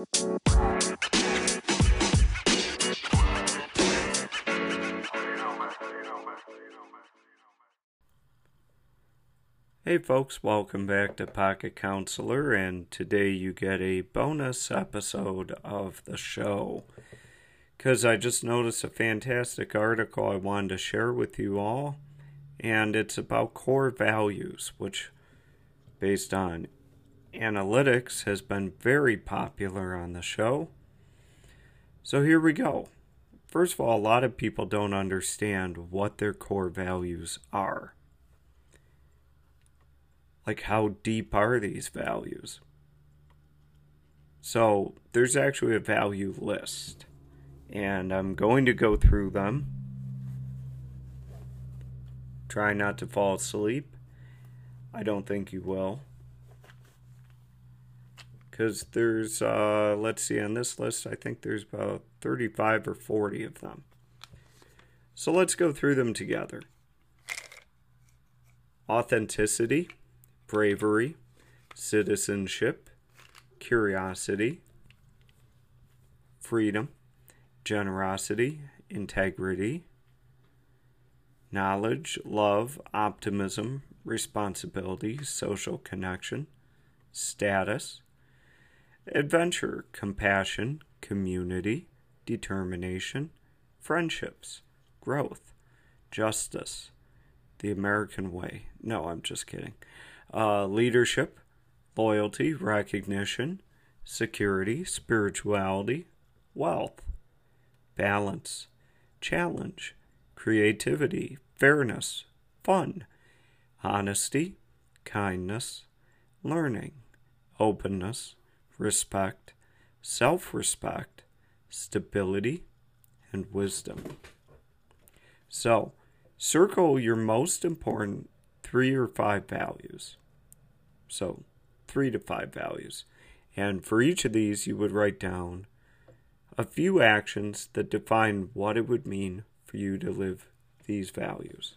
Hey folks, welcome back to Pocket Counselor, and today you get a bonus episode of the show. Because I just noticed a fantastic article I wanted to share with you all, and it's about core values, which, based on analytics, has been very popular on the show. So here we go. First of all, a lot of people don't understand what their core values are like how deep are these values? So there's actually a value list, and I'm going to go through them. Try not to fall asleep. I don't think you will. Because there's, uh, let's see, on this list, I think there's about 35 or 40 of them. So let's go through them together. Authenticity bravery, citizenship, curiosity, freedom, generosity, integrity, knowledge, love, optimism, responsibility, social connection, status, adventure, compassion, community, determination, friendships, growth, justice, the American way. No, I'm just kidding uh, leadership, loyalty, recognition, security, spirituality, wealth, balance, challenge, creativity, fairness, fun, honesty, kindness, learning, openness, respect, self respect, stability, and wisdom. So, circle your most important three or five values. So, three to five values. And for each of these, you would write down a few actions that define what it would mean for you to live these values.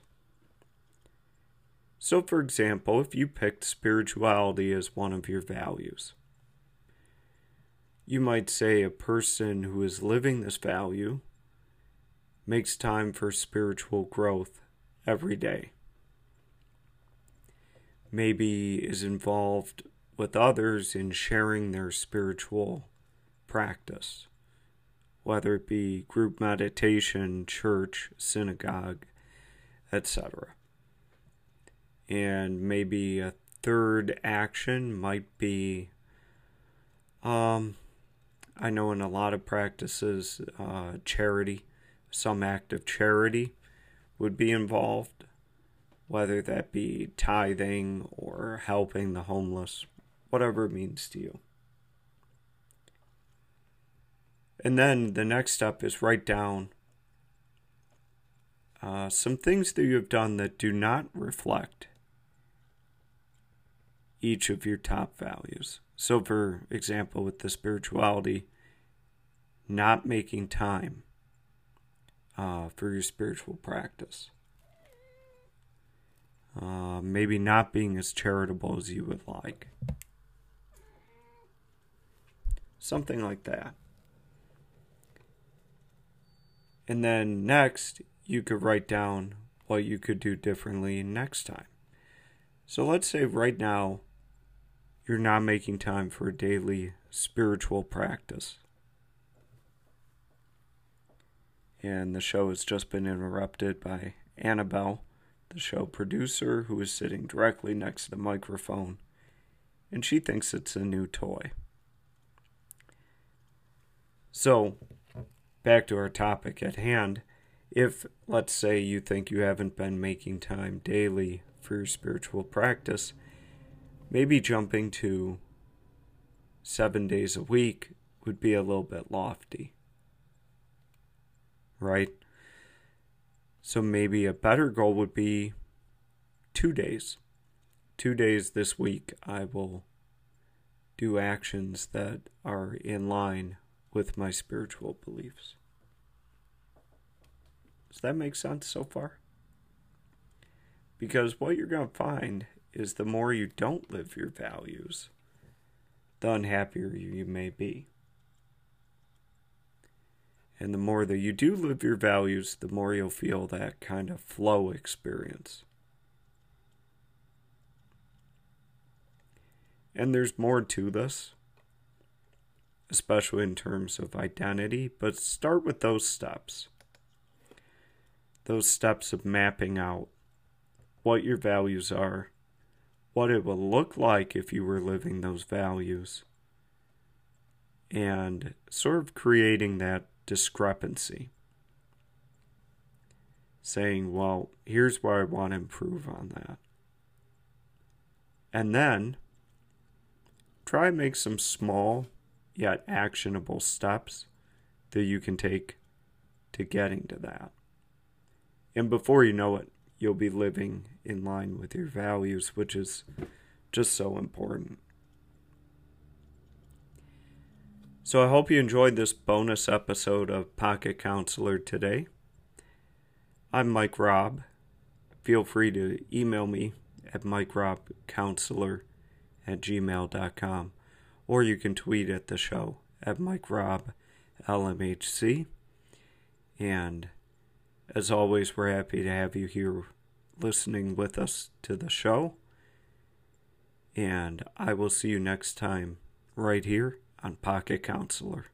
So, for example, if you picked spirituality as one of your values, you might say a person who is living this value makes time for spiritual growth every day maybe is involved with others in sharing their spiritual practice, whether it be group meditation, church, synagogue, etc. And maybe a third action might be um, I know in a lot of practices, uh, charity, some act of charity would be involved whether that be tithing or helping the homeless, whatever it means to you. And then the next step is write down uh, some things that you have done that do not reflect each of your top values. So, for example, with the spirituality, not making time uh, for your spiritual practice uh, maybe not being as charitable as you would like. Something like that. And then next, you could write down what you could do differently next time. So let's say right now, you're not making time for a daily spiritual practice. And the show has just been interrupted by Annabelle the show producer, who is sitting directly next to the microphone, and she thinks it's a new toy. So, back to our topic at hand. If, let's say, you think you haven't been making time daily for your spiritual practice, maybe jumping to seven days a week would be a little bit lofty. Right? So maybe a better goal would be two days. Two days this week, I will do actions that are in line with my spiritual beliefs. Does that make sense so far? Because what you're going to find is the more you don't live your values, the unhappier you may be. And the more that you do live your values, the more you'll feel that kind of flow experience. And there's more to this, especially in terms of identity, but start with those steps. Those steps of mapping out what your values are, what it would look like if you were living those values, and sort of creating that discrepancy. Saying, well, here's where I want to improve on that. And then try and make some small yet actionable steps that you can take to getting to that. And before you know it, you'll be living in line with your values, which is just so important. So I hope you enjoyed this bonus episode of Pocket Counselor today. I'm Mike Robb. Feel free to email me at mikerobcounselor at gmail.com or you can tweet at the show at Mike Robb LMHC. And as always, we're happy to have you here listening with us to the show. And I will see you next time right here on Pocket Counselor.